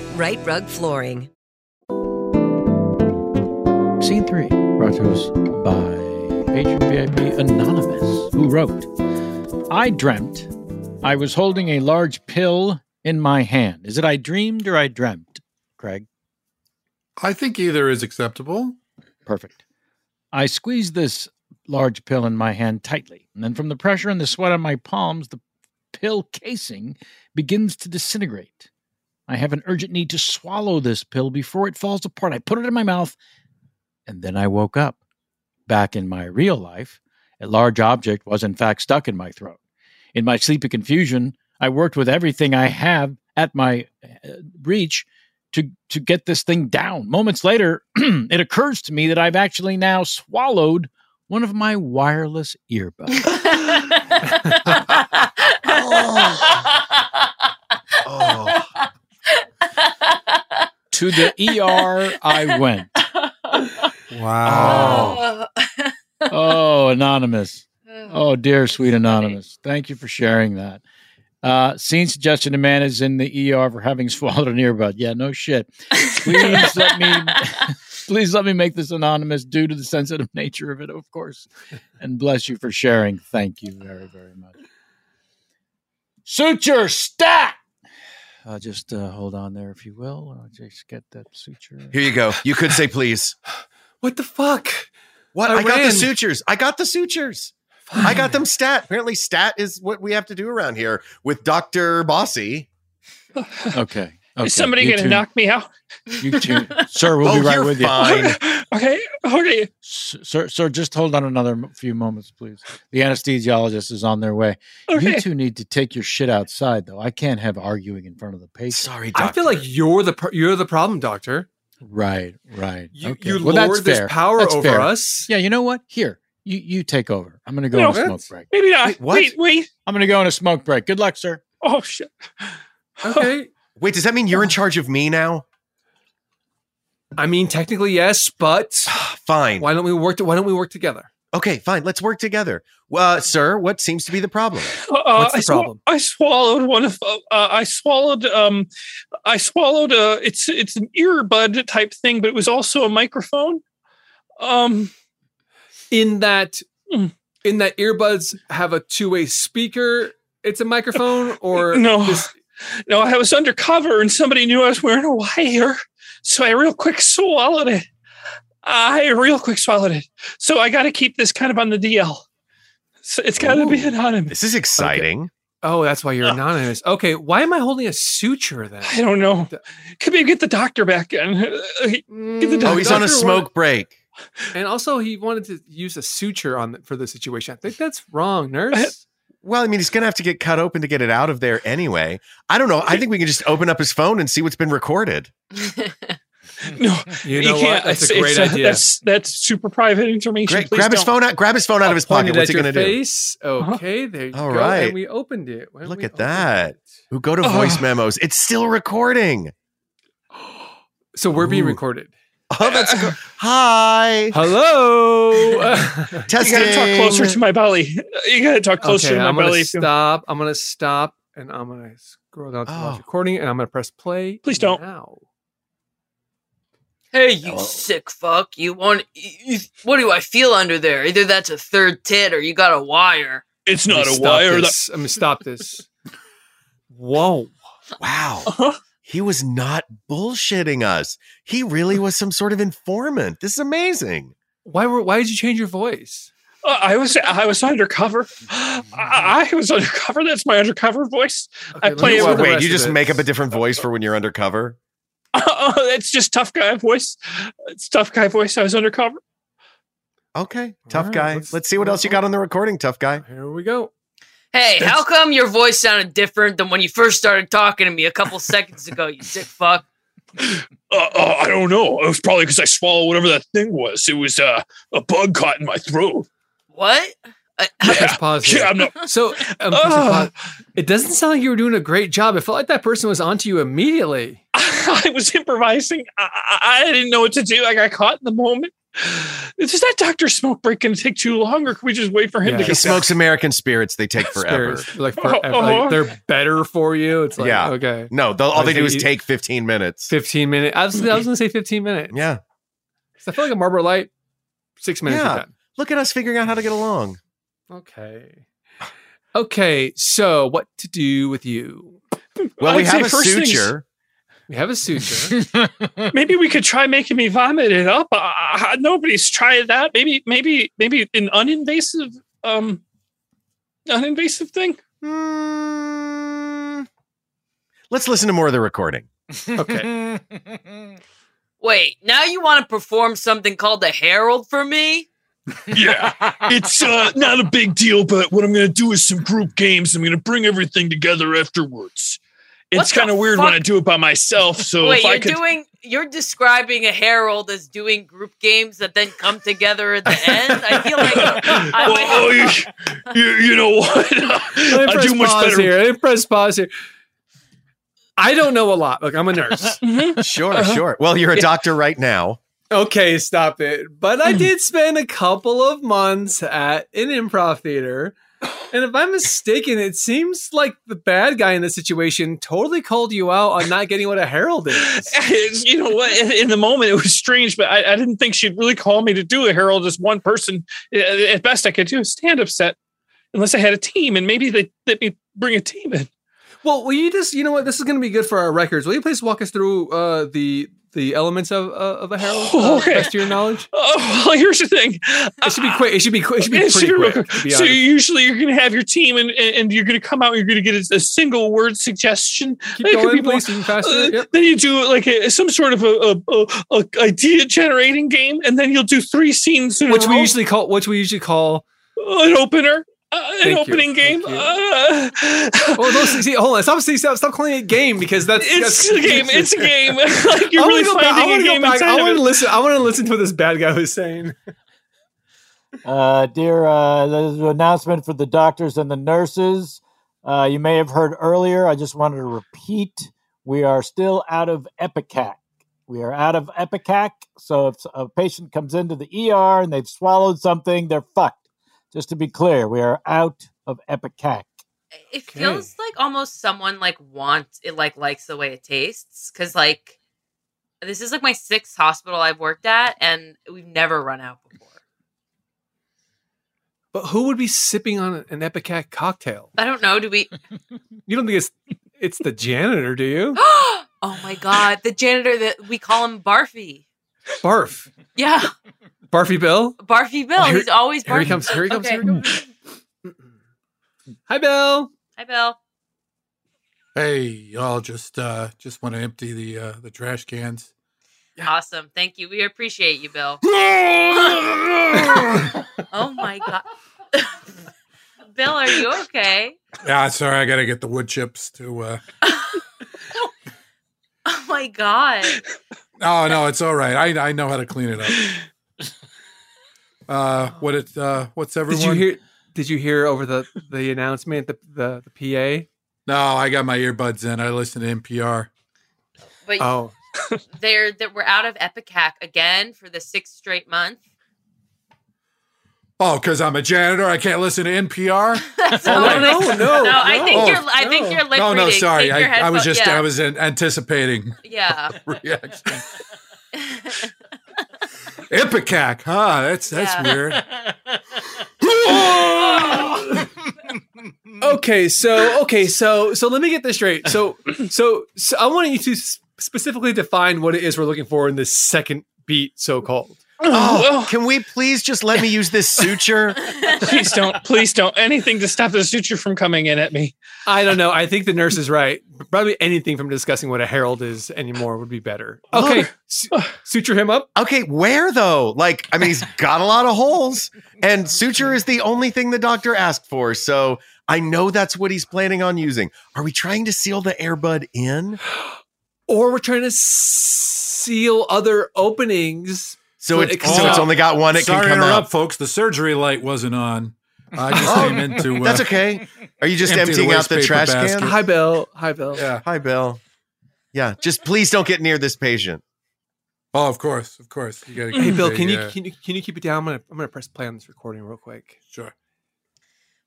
Rite Rug Flooring. Scene three, brought to us by Patron VIP Anonymous, who wrote, I dreamt I was holding a large pill in my hand. Is it I dreamed or I dreamt, Craig? I think either is acceptable. Perfect. I squeezed this large pill in my hand tightly, and then from the pressure and the sweat on my palms, the pill casing begins to disintegrate. I have an urgent need to swallow this pill before it falls apart. I put it in my mouth, and then I woke up. Back in my real life, a large object was in fact stuck in my throat. In my sleepy confusion, I worked with everything I have at my uh, reach to to get this thing down. Moments later, it occurs to me that I've actually now swallowed one of my wireless earbuds. Oh. to the ER I went. Wow. Oh. oh, anonymous. Oh, dear sweet anonymous. Thank you for sharing that. Uh, scene suggestion: a man is in the ER for having swallowed an earbud. Yeah, no shit. Please let me, please let me make this anonymous due to the sensitive nature of it, of course. And bless you for sharing. Thank you very, very much. Suture stat. Uh, just uh, hold on there, if you will. I'll just get that suture. Here you go. You could say please. What the fuck? What? I I, got the sutures. I got the sutures. I got them stat. Apparently, stat is what we have to do around here with Dr. Bossy. Okay. Okay. Is somebody going to knock me out? You two, sir, we'll Oh, be right you're with you. okay. Okay. Sir, sir, just hold on another few moments, please. The anesthesiologist is on their way. Okay. You two need to take your shit outside, though. I can't have arguing in front of the patient. Sorry, doctor. I feel like you're the pro- you're the problem, doctor. Right, right. You- okay. you well, that's lord this fair. power That's over fair. us. Yeah, you know what? Here, you you take over. I'm going to go No, on a smoke break. Maybe not. Wait, what? Wait, wait. I'm going to go on a smoke break. Good luck, sir. Oh, shit. Okay. Wait, does that mean you're in charge of me now? I mean, technically yes, but Fine. why don't we work? why don't we work together? Okay, fine. Let's work together. Uh, sir, what seems to be the problem? Uh, What's the I swa- problem? I swallowed one of. Uh, I swallowed. Um, I swallowed a. It's it's an earbud type thing, but it was also a microphone. Um. In that, Mm. in that earbuds have a two way speaker. It's a microphone, or No. this- No, I was undercover, and somebody knew I was wearing a wire, so I real quick swallowed it. I real quick swallowed it. So I got to keep this kind of on the DL. So it's got to be anonymous. This is exciting. Oh, that's why you're uh, anonymous. Okay, why am I holding a suture then? I don't know. Could maybe get the doctor back in. Get the mm. Oh, he's on a smoke wanted- break. And also, he wanted to use a suture on the, for the situation. I think that's wrong, nurse. Well, I mean, he's going to have to get cut open to get it out of there anyway. I don't know. I think we can just open up his phone and see what's been recorded. No, You know what? That's a great it's, uh, idea. That's that's super private information. Great. Please Grab his don't. phone out. Grab his phone out of his pocket. What's he going to do? Okay, there you All go. right. And we opened it. When Look at that. it. Who go to Oh. voice memos? It's still recording. So we're being recorded. Oh, that's good. Hi. Hello. Testing. You gotta talk closer to my belly. You gotta talk closer okay, to my I'm gonna belly. stop. I'm gonna stop, and I'm gonna scroll down to Oh. watch recording, and I'm gonna press play. Please don't. Now. Hey, you sick fuck! You want? You, you- what do I feel under there? Either that's a third tit or you got a wire. It's not a wire. This. I'm gonna stop this. Whoa. Wow. Uh-huh. He was not bullshitting us. He really was some sort of informant. This is amazing. Why were? Why did you change your voice? Uh, I was I was undercover. I, I was undercover. That's my undercover voice. I play me it see with the Wait, you just it. make up a different voice for when you're undercover? Oh, it's just tough guy voice. It's tough guy voice. I was undercover. Okay, tough right, guy. let's- Let's, see what else you got on the recording, tough guy. Here we go. Hey, how come your voice sounded different than when you first started talking to me a couple seconds ago? You sick fuck. Uh, uh, I don't know. It was probably because I swallowed whatever that thing was. It was uh, a bug caught in my throat. What? I, Press pause. Yeah. I'm not. So um, press Ah. it doesn't sound like you were doing a great job. It felt like that person was onto you immediately. I was improvising. I, I, I didn't know what to do. I got caught in the moment. Is that Doctor Smoke break going to take too long, or can we just wait for him Yeah. to He get smokes American spirits. They take forever. Spirits, like forever. Uh-huh. Like they're better for you. It's like Yeah. okay. No, they'll- all they do is take 15 minutes. 15 minutes. I was, I was going to say 15 minutes. Yeah, I feel like a Marlboro Light, six minutes. Yeah. Look at us figuring out how to get along. Okay. Okay. So, what to do with you? Well, we I'd say have a first things- suture. We have a suture. Maybe we could try making me vomit it up. Uh, uh, nobody's tried that. Maybe, maybe, maybe an uninvasive, um, uninvasive thing. Hmm. Let's listen to more of the recording. okay. Wait, now you want to perform something called the Harold for me? Yeah, it's uh, not a big deal, but what I'm going to do is some group games. I'm going to bring everything together afterwards. What It's kind of weird when? I do it by myself. So Wait, if I you're could, doing you're describing a Harold as doing group games that then come together at the end. I feel like I well, might oh, you, you, you know what? I do much pause better. here. Let me press pause here. I don't know a lot. Look, I'm a nurse. Sure, Uh-huh. sure. Well, you're a doctor right now. Okay, stop it. But I did spend a couple of months at an improv theater. And if I'm mistaken, it seems like the bad guy in this situation totally called you out on not getting what a Harold is. You know what? In, the moment, it was strange, but I, I didn't think she'd really call me to do a Harold as one person. Uh, At best, I could do a stand-up set, unless I had a team, and maybe they let me bring a team in. Well, will you just, you know what? This is going to be good for our records. Will you please walk us through uh, the the elements of uh, of a Harold, uh, Okay. best to your knowledge? Oh, well, here's the thing. It should be quick. It should be quick. It should be sure, real quick. quick. be So usually you're going to have your team, and, and you're going to come out. You're going to get a, a single word suggestion. Keep going, be please. Faster. Uh, Yep. Then you do like a, some sort of a, a, idea generating game, and then you'll do three scenes in a Which we row. usually call which we usually call an opener, uh, an Thank you, opening game. Uh, Oh, no, see, see, hold on. Stop, see, stop, stop calling it a game because that's it's that's, a game. It's a game. like you're I wanna really go back- I finding wanna go game back. I want to listen. I want to listen to what this bad guy was saying. Uh, dear, uh, there's an announcement for the doctors and the nurses. Uh, you may have heard earlier. I just wanted to repeat: we are still out of Epicac. We are out of Epicac. So if a patient comes into the ER and they've swallowed something, they're fucked. Just to be clear, we are out of Epicac. it feels like almost someone like wants it like likes the way it tastes because like this is like my sixth hospital I've worked at and we've never run out before. But who would be sipping on an Epicac cocktail? I don't know. Do we? You don't think it's it's the janitor, do you? oh my god, the janitor that we call him Barfy. Barf. Yeah, Barfy Bill. Barfy Bill. Oh, here- He's always here he comes, here he comes, Okay. here he comes. Hi, Bill. Hi, Bill. Hey, y'all, just uh, just want to empty the uh, the trash cans. Awesome. Thank you. We appreciate you, Bill. oh my god. Bill, are you okay? Yeah, sorry, I got to get the wood chips to. Uh... Oh my god. Oh no, it's all right. I I know how to clean it up. Uh, what it? Uh, what's everyone? Did you hear? Did you hear over the the announcement the the, the PA? No, I got my earbuds in. I listen to NPR. But Oh, they're that we're out of Epicac again for the sixth straight month. Oh, because I'm a janitor, I can't listen to NPR. That's Oh, not no, what I- no, no. I think no, you're. I think you're lip no, no, sorry. I, I was just yeah. I was anticipating Yeah. reaction. Ipecac, huh? That's that's Yeah. weird. okay. So okay. So so let me get this straight. So so so I want you to specifically define what it is we're looking for in this second beat, so called. Oh, oh. can we please just let me use this suture? please don't. Please don't. Anything to stop the suture from coming in at me. I don't know. I think the nurse is right. Probably anything from discussing what a Harold is anymore would be better. Okay, su- suture him up. Okay, where though? Like, I mean, he's got a lot of holes, and suture is the only thing the doctor asked for. So I know that's what he's planning on using. Are we trying to seal the airbud in? Or we're trying to seal other openings. So but it's- it so it's only got one, it can Sorry come to interrupt, out. folks. The surgery light wasn't on. I just came into. Uh, that's okay. Are you just empty the emptying out the trash basket. can? Hi, Bill. Hi, Bill. Yeah. Hi, Bill. Yeah, just please don't get near this patient. Oh, of course, of course. You got to. Hey, Bill. Can you can you can you keep it down? I'm gonna I'm gonna press play on this recording real quick. Sure.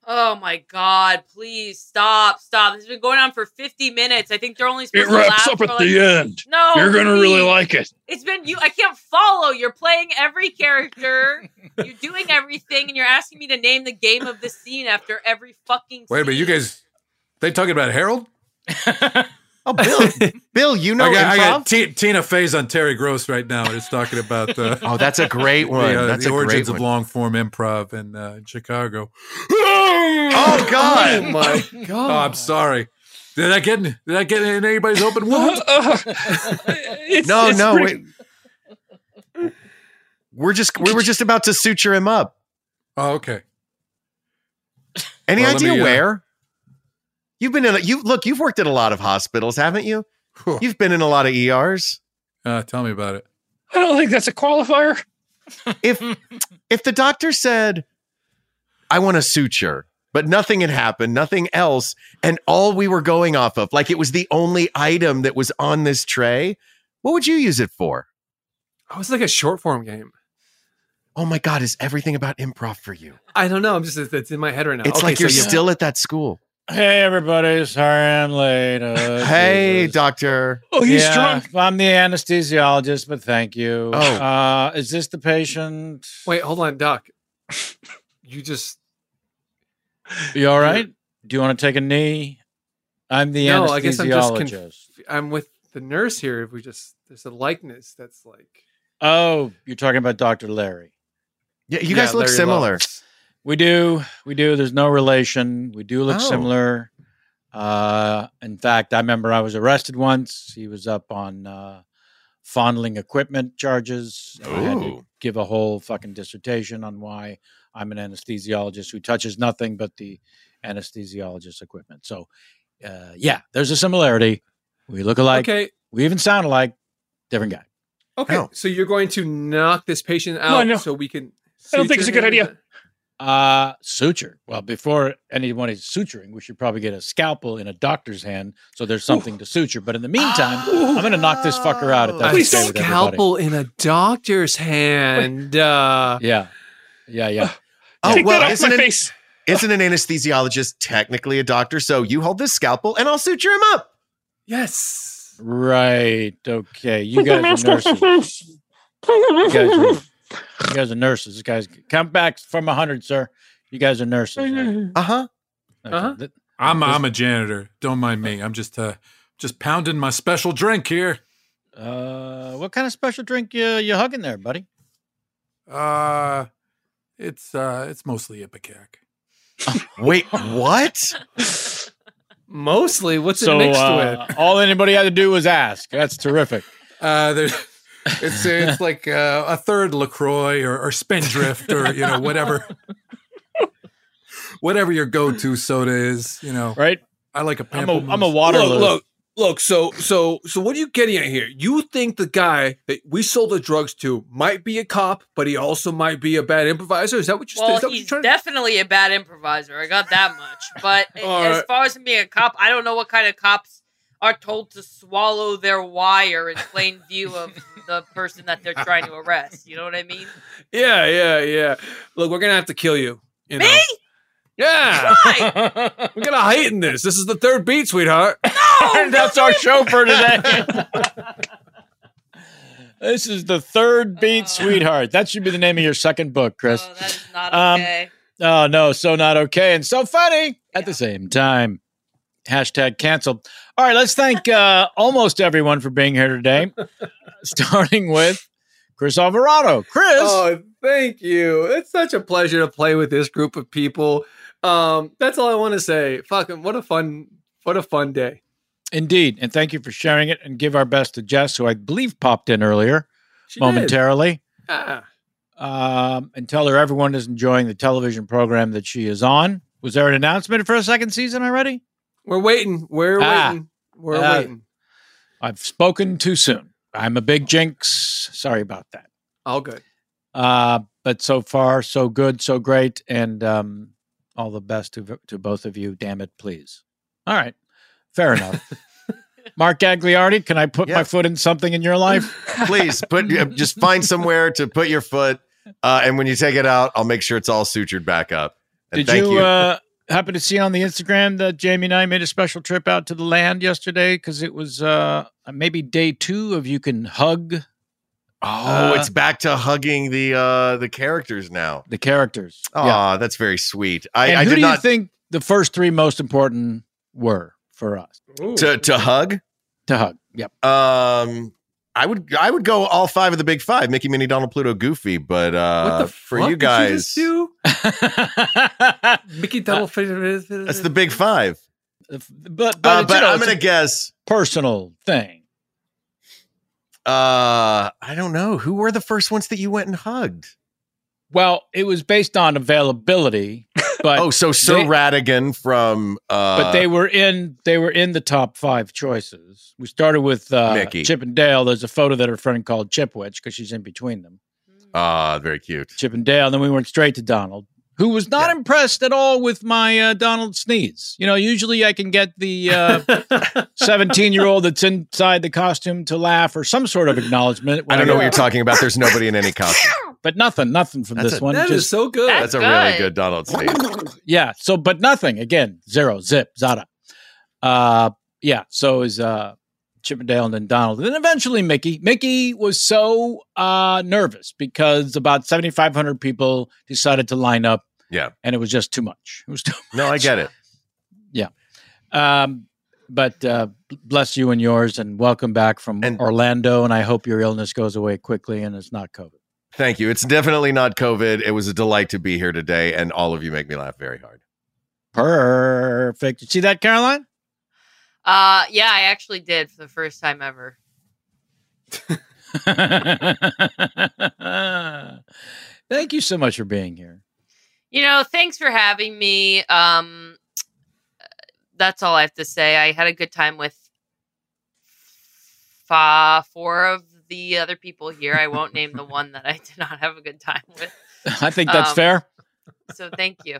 Oh my god! Please stop! Stop! This has been going on for fifty minutes. I think they're only It supposed to wraps last up at like- the end. No, You're gonna really like it. It's been you. I can't follow. You're playing every character. you're doing everything, and you're asking me to name the game of the scene after every fucking. Wait a minute, you guys. They talking about Harold? oh, Bill, Bill, you know I got, I got improv? T- Tina Fey's on Terry Gross right now. and It's talking about. Uh, Oh, that's a great one. The, uh, That's the a great origins one. of long form improv in, uh, in Chicago. Oh God! Oh my God! Oh! I'm sorry. Did I get in, did I get in anybody's open wound? It's- no, it's no, pretty- wait. We're just we were just about to suture him up. Oh, okay. Any Well, idea me, uh, where? You've been in a, you look, you've worked at a lot of hospitals, haven't you? You've been in a lot of ERs. Uh, tell me about it. I don't think that's a qualifier. If if the doctor said, I want a suture, but nothing had happened, nothing else, and all we were going off of, like it was the only item that was on this tray, what would you use it for? Oh, it's like a short form game. Oh my God, is everything about improv for you? I don't know. I'm just it's in my head right now. It's Okay, like you're you- still at that school. Hey, everybody. Sorry I'm late. Uh, Hey, Jesus. doctor. Oh, he's yeah, drunk. I'm the anesthesiologist, but thank you. Oh. Uh, is this the patient? Wait, hold on, Doc. You just You all right? Do you want to take a knee? I'm the no. I guess I'm just. anesthesiologist. Conf- I'm with the nurse here. If we just there's a likeness that's like. oh, you're talking about Dr. Larry. Yeah, you Yeah, guys look Larry similar. Loves. We do. We do. There's no relation. We do look Oh. similar. Uh, in fact, I remember I was arrested once. He was up on uh, fondling equipment charges. I had to give a whole fucking dissertation on why I'm an anesthesiologist who touches nothing but the anesthesiologist equipment. So, uh, yeah, there's a similarity. We look alike. Okay. We even sound alike. Different guy. Okay. Oh. So you're going to knock this patient out no. so we can. I don't think it's a good him? idea. Uh, suture. Well, before anyone is suturing, we should probably get a scalpel in a doctor's hand so there's something to suture. But in the meantime, I'm going to knock this fucker out if that's A okay scalpel in a doctor's hand. Uh, Yeah. Yeah, yeah. Oh, Take well, that off isn't my it- face. Isn't an anesthesiologist technically a doctor? So you hold this scalpel and I'll suture him up. yes. Right. Okay. You guys are nurses. You guys are, you guys are nurses. This guy's come back from a hundred, sir. You guys are nurses. right? Uh huh. Okay. Uh-huh. Th- I'm I'm a janitor. Don't mind me. I'm just uh just pounding my special drink here. Uh, what kind of special drink you you hugging there, buddy? Uh, it's uh, it's mostly Ipecac. Wait, what? Mostly, what's so, it mixed uh, with? all anybody had to do was ask. That's terrific. Uh, there, it's it's like uh, a third LaCroix or, or Spindrift or you know whatever, whatever your go-to soda is. You know, right? I like a. I'm a, I'm a Pamplemousse. Waterloo. Look, look, look. So, so, so, what are you getting at here? You think the guy that we sold the drugs to might be a cop, but he also might be a bad improviser? Is that what you're? Well, is that what he's you're trying to? definitely a bad improviser. I got that much. But as right. far as him being a cop, I don't know what kind of cops are told to swallow their wire in plain view of the person that they're trying to arrest. You know what I mean? Yeah, yeah, yeah. Look, we're gonna have to kill you. you Me? know? Yeah. we're gonna heighten this. This is the third beat, sweetheart. No, that's our show for today. this is the third beat, sweetheart. That should be the name of your second book, Chris. Oh, that is not Um, okay. Oh no, so not okay and so funny at the same time. Hashtag canceled. All right, let's thank uh, almost everyone for being here today, starting with Chris Alvarado. Chris, Oh, thank you. It's such a pleasure to play with this group of people. Um, that's all I want to say. Fucking what a fun, what a fun day. indeed, and thank you for sharing it. And give our best to Jess, who I believe popped in earlier She momentarily. Ah. um, and tell her everyone is enjoying the television program that she is on. Was there an announcement for a second season already? We're waiting. We're Ah. waiting. We're Uh, waiting. I've spoken too soon. I'm a big jinx. Sorry about that. All good. Uh, but so far, so good, so great, and um, all the best to to both of you. Damn it, please. All right, fair enough. Mark Gagliardi, can I put my foot in something in your life? Please put just find somewhere to put your foot, uh, and when you take it out, I'll make sure it's all sutured back up. And Did thank you, you. Uh, happen to see on the Instagram that Jamie and I made a special trip out to the land yesterday because it was uh, maybe day two of you can hug. oh, uh, it's back to hugging the uh, the characters now. The characters. Oh, Yeah. that's very sweet. I, and I who do not you think the first three most important were for us to to hug. to hug? Yep. Um, I would I would go all five of the big five: Mickey, Minnie, Donald, Pluto, Goofy. But uh, what the for fuck you did guys, just do? Mickey Double that's the big five. But but, Uh, it's, you know, I'm gonna guess. personal thing. Uh, I don't know who were the first ones that you went and hugged. Well, it was based on availability, but oh, so Sir they- Radigan from uh, but they were in they were in the top five choices. We started with uh, Mickey. Chip and Dale. There's a photo that her friend called Chipwich because she's in between them. ah very cute. Chip and Dale. And then we went straight to Donald, who was not impressed at all with my uh, Donald sneeze. You know, usually I can get the 17 year old that's inside the costume to laugh or some sort of acknowledgement. I don't know what you're talking about. There's nobody in any costume. But nothing, nothing from That's this a- one. That is Just- so good. That's, a really good Donald sneeze. yeah. So, but nothing again. Zero, zip, zada. Uh, yeah. So is uh, Chippendale and then Donald, and then eventually Mickey. Mickey was so uh nervous because about seventy five hundred people decided to line up, Yeah. and it was just too much. It was too. Much. No, I get it. Yeah. Um, but uh, bless you and yours, and welcome back from Orlando. And I hope your illness goes away quickly, and it's not COVID. Thank you. It's definitely not COVID. It was a delight to be here today, and all of you make me laugh very hard. Perfect. You see that, Caroline? Uh, yeah, I actually did for the first time ever. Thank you so much for being here. You know, thanks for having me. Um, that's all I have to say. I had a good time with fa- four of the other people here. I won't name the one that I did not have a good time with. I think that's Um, fair. So thank you.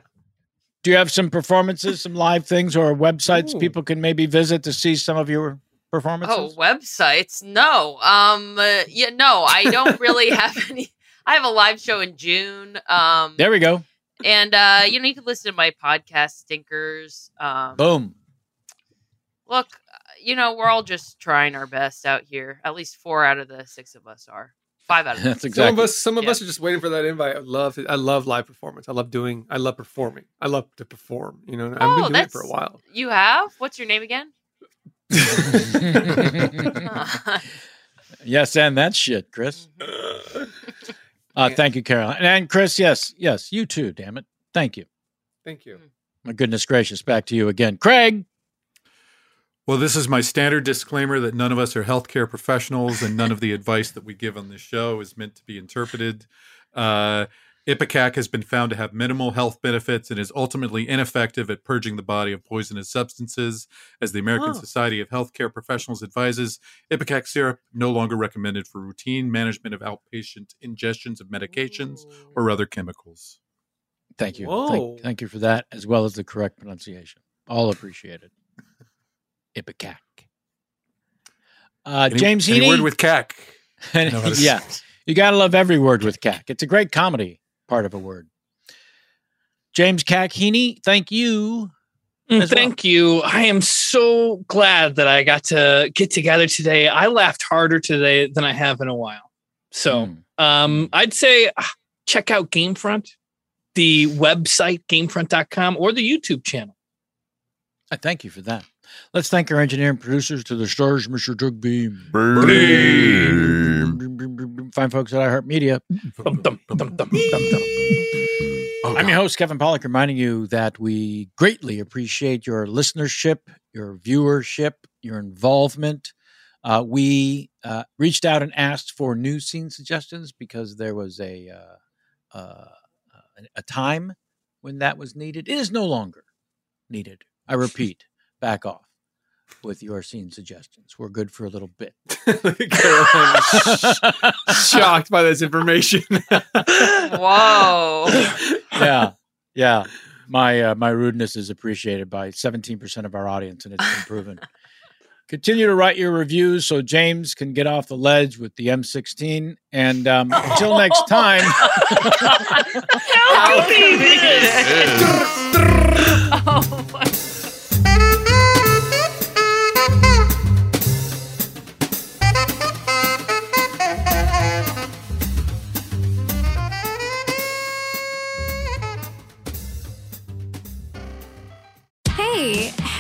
Do you have some performances, some live things, or websites Ooh. people can maybe visit to see some of your performances? Oh, websites? No. Um, uh, yeah, no. I don't really have any. I have a live show in June. Um, There we go. and uh, you know, you can listen to my podcast, Stinkers. Um, Boom. look, you know, we're all just trying our best out here. At least four out of the six of us are. Five out of That's six. Some of us, some of us are just waiting for that invite. I love. I love live performance. I love doing. I love performing. I love to perform. You know, I've Oh, been doing it that's for a while. You have? What's your name again? Yes, and that shit, Chris. Uh, thank you, Caroline. And Chris, yes, yes, you too, damn it. Thank you. Thank you. My goodness gracious. Back to you again. Craig. Well, this is my standard disclaimer that none of us are healthcare professionals and none of the advice that we give on this show is meant to be interpreted. Uh, Ipecac has been found to have minimal health benefits and is ultimately ineffective at purging the body of poisonous substances. As the American Oh. Society of Healthcare Professionals advises, Ipecac syrup no longer recommended for routine management of outpatient ingestions of medications or other chemicals. Thank you. Whoa. Thank, thank you for that, as well as the correct pronunciation. All appreciated. Ipecac. Uh, Any- James any Heaney. word with cac. I know how to say yeah. You got to love every word with cac. It's a great comedy part of a word. James Cac Heaney, thank you. Mm, as well. Thank you. I am so glad that I got to get together today. I laughed harder today than I have in a while. So um, I'd say ah, check out Gamefront, the website, gamefront.com, or the YouTube channel. I thank you for that. Let's thank our engineering producers to the stars, Mr. Doug Beam. Beam, Fine folks at iHeartMedia. I'm your host, Kevin Pollak, reminding you that we greatly appreciate your listenership, your viewership, your involvement. Uh, we uh, reached out and asked for new scene suggestions because there was a uh, uh, a time when that was needed. It is no longer needed. I repeat, back off with your scene suggestions. We're good for a little bit. Caroline is shocked by this information. Whoa. yeah, yeah. My uh, my rudeness is appreciated by 17% of our audience, and it's been proven. Continue to write your reviews so James can get off the ledge with the M16. And um, until next time, How convenient. oh my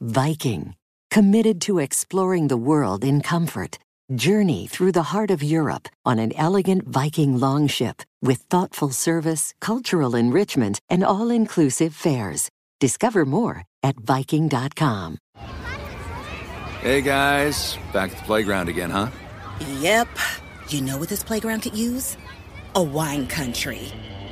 Viking, committed to exploring the world in comfort. Journey through the heart of Europe on an elegant Viking longship with thoughtful service, cultural enrichment, and all inclusive fares. Discover more at Viking.com. Hey guys, back at the playground again, huh? Yep. You know what this playground could use? A wine country.